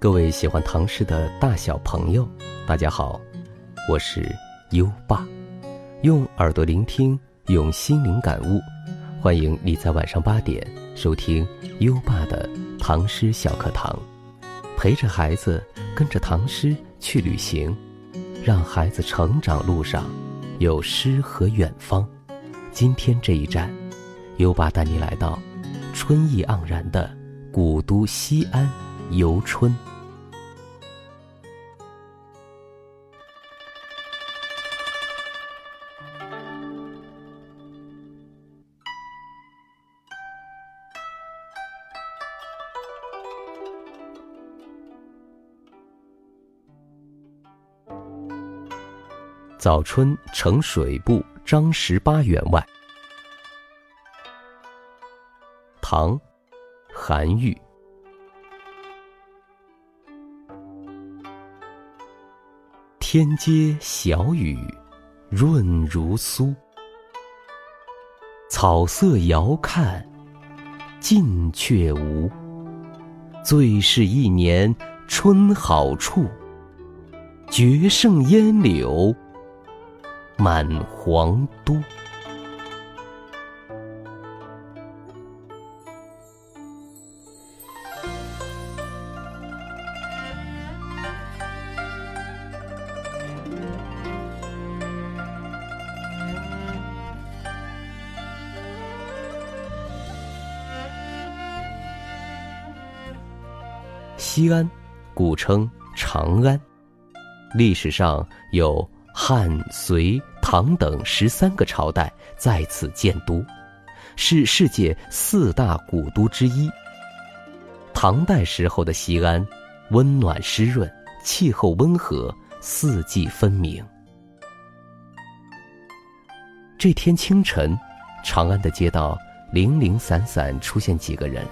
各位喜欢唐诗的大小朋友，大家好，我是优爸，用耳朵聆听，用心灵感悟，欢迎你在晚上八点收听优爸的唐诗小课堂，陪着孩子跟着唐诗去旅行，让孩子成长路上有诗和远方。今天这一站，优爸带你来到春意盎然的古都西安游春。早春呈水部张十八员外。唐，韩愈。天街小雨润如酥，草色遥看近却无。最是一年春好处，绝胜烟柳。满皇都。西安，古称长安，历史上有汉、隋。唐等十三个朝代在此建都，是世界四大古都之一。唐代时候的西安，温暖湿润，气候温和，四季分明。这天清晨，长安的街道零零散散出现几个人，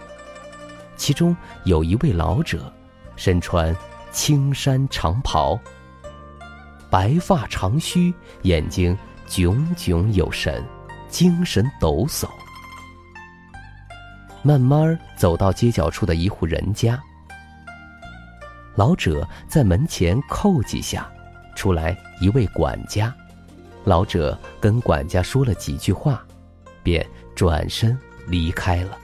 其中有一位老者，身穿青衫长袍。白发长须，眼睛炯炯有神，精神抖擞。慢慢走到街角处的一户人家，老者在门前叩几下，出来一位管家。老者跟管家说了几句话，便转身离开了。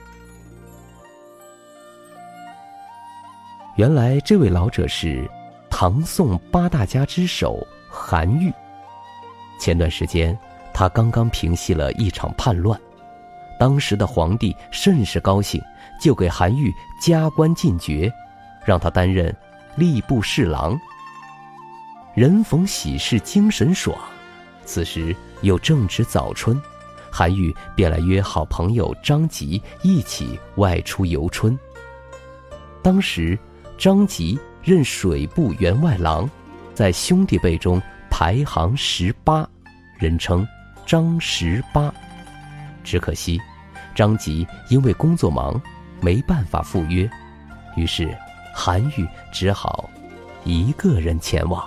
原来这位老者是唐宋八大家之首。韩愈，前段时间，他刚刚平息了一场叛乱，当时的皇帝甚是高兴，就给韩愈加官进爵，让他担任吏部侍郎。人逢喜事精神爽，此时又正值早春，韩愈便来约好朋友张籍一起外出游春。当时，张籍任水部员外郎。在兄弟辈中排行十八，人称张十八。只可惜，张籍因为工作忙，没办法赴约，于是韩愈只好一个人前往。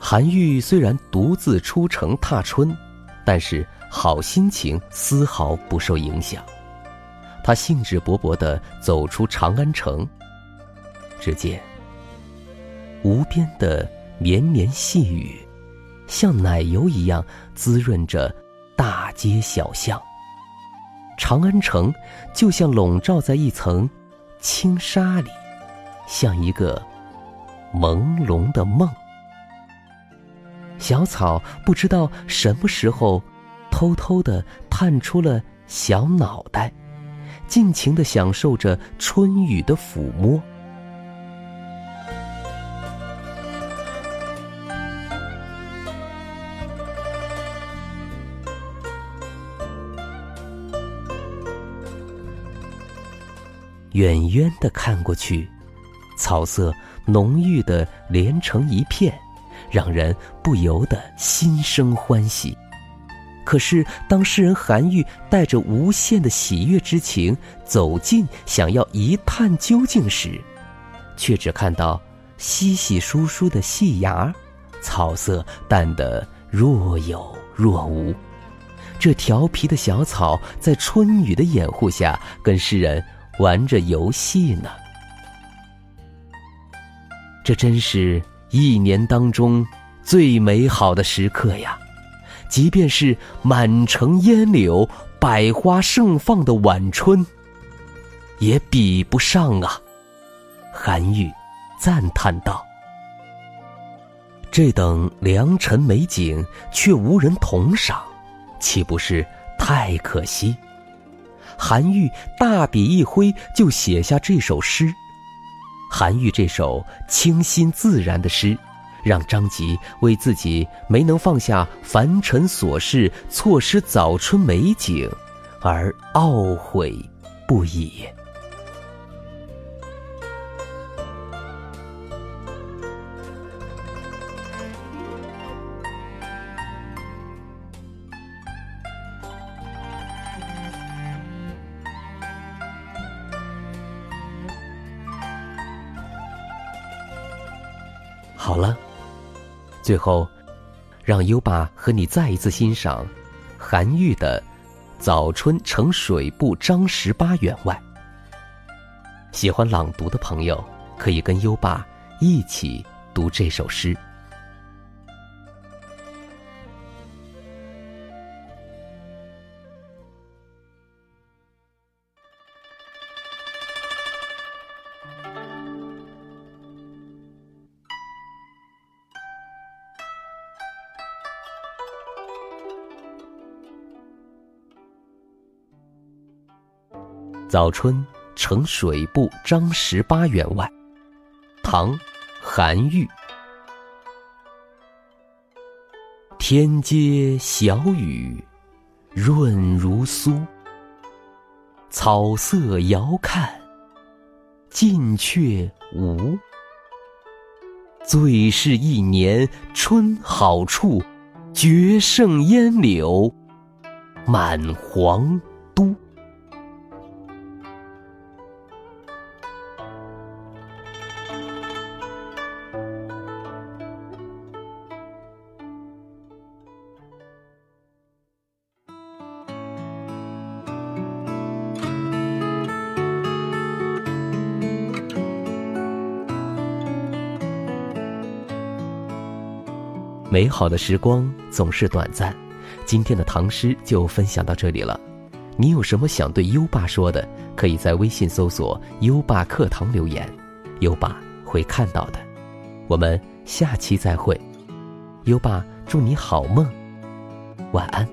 韩愈虽然独自出城踏春，但是好心情丝毫不受影响。他兴致勃勃地走出长安城。只见无边的绵绵细雨，像奶油一样滋润着大街小巷。长安城就像笼罩在一层轻纱里，像一个朦胧的梦。小草不知道什么时候偷偷的探出了小脑袋，尽情的享受着春雨的抚摸。远远的看过去，草色浓郁的连成一片，让人不由得心生欢喜。可是，当诗人韩愈带着无限的喜悦之情走近，想要一探究竟时，却只看到稀稀疏疏的细芽，草色淡得若有若无。这调皮的小草在春雨的掩护下，跟诗人玩着游戏呢。这真是一年当中最美好的时刻呀！即便是满城烟柳、百花盛放的晚春，也比不上啊！韩愈赞叹道。这等良辰美景，却无人同赏，岂不是太可惜？韩愈大笔一挥，就写下这首诗。韩愈这首清新自然的诗，让张籍为自己没能放下凡尘琐事，错失早春美景，而懊悔不已。好了，最后，让优爸和你再一次欣赏韩愈的《早春呈水部张十八员外》。喜欢朗读的朋友，可以跟优爸一起读这首诗。早春呈水部张十八员外，唐·韩愈。天街小雨润如酥，草色遥看近却无。最是一年春好处，绝胜烟柳满皇美好的时光总是短暂，今天的唐诗就分享到这里了。你有什么想对优爸说的，可以在微信搜索“优爸课堂”留言，优爸会看到的。我们下期再会，优爸祝你好梦，晚安。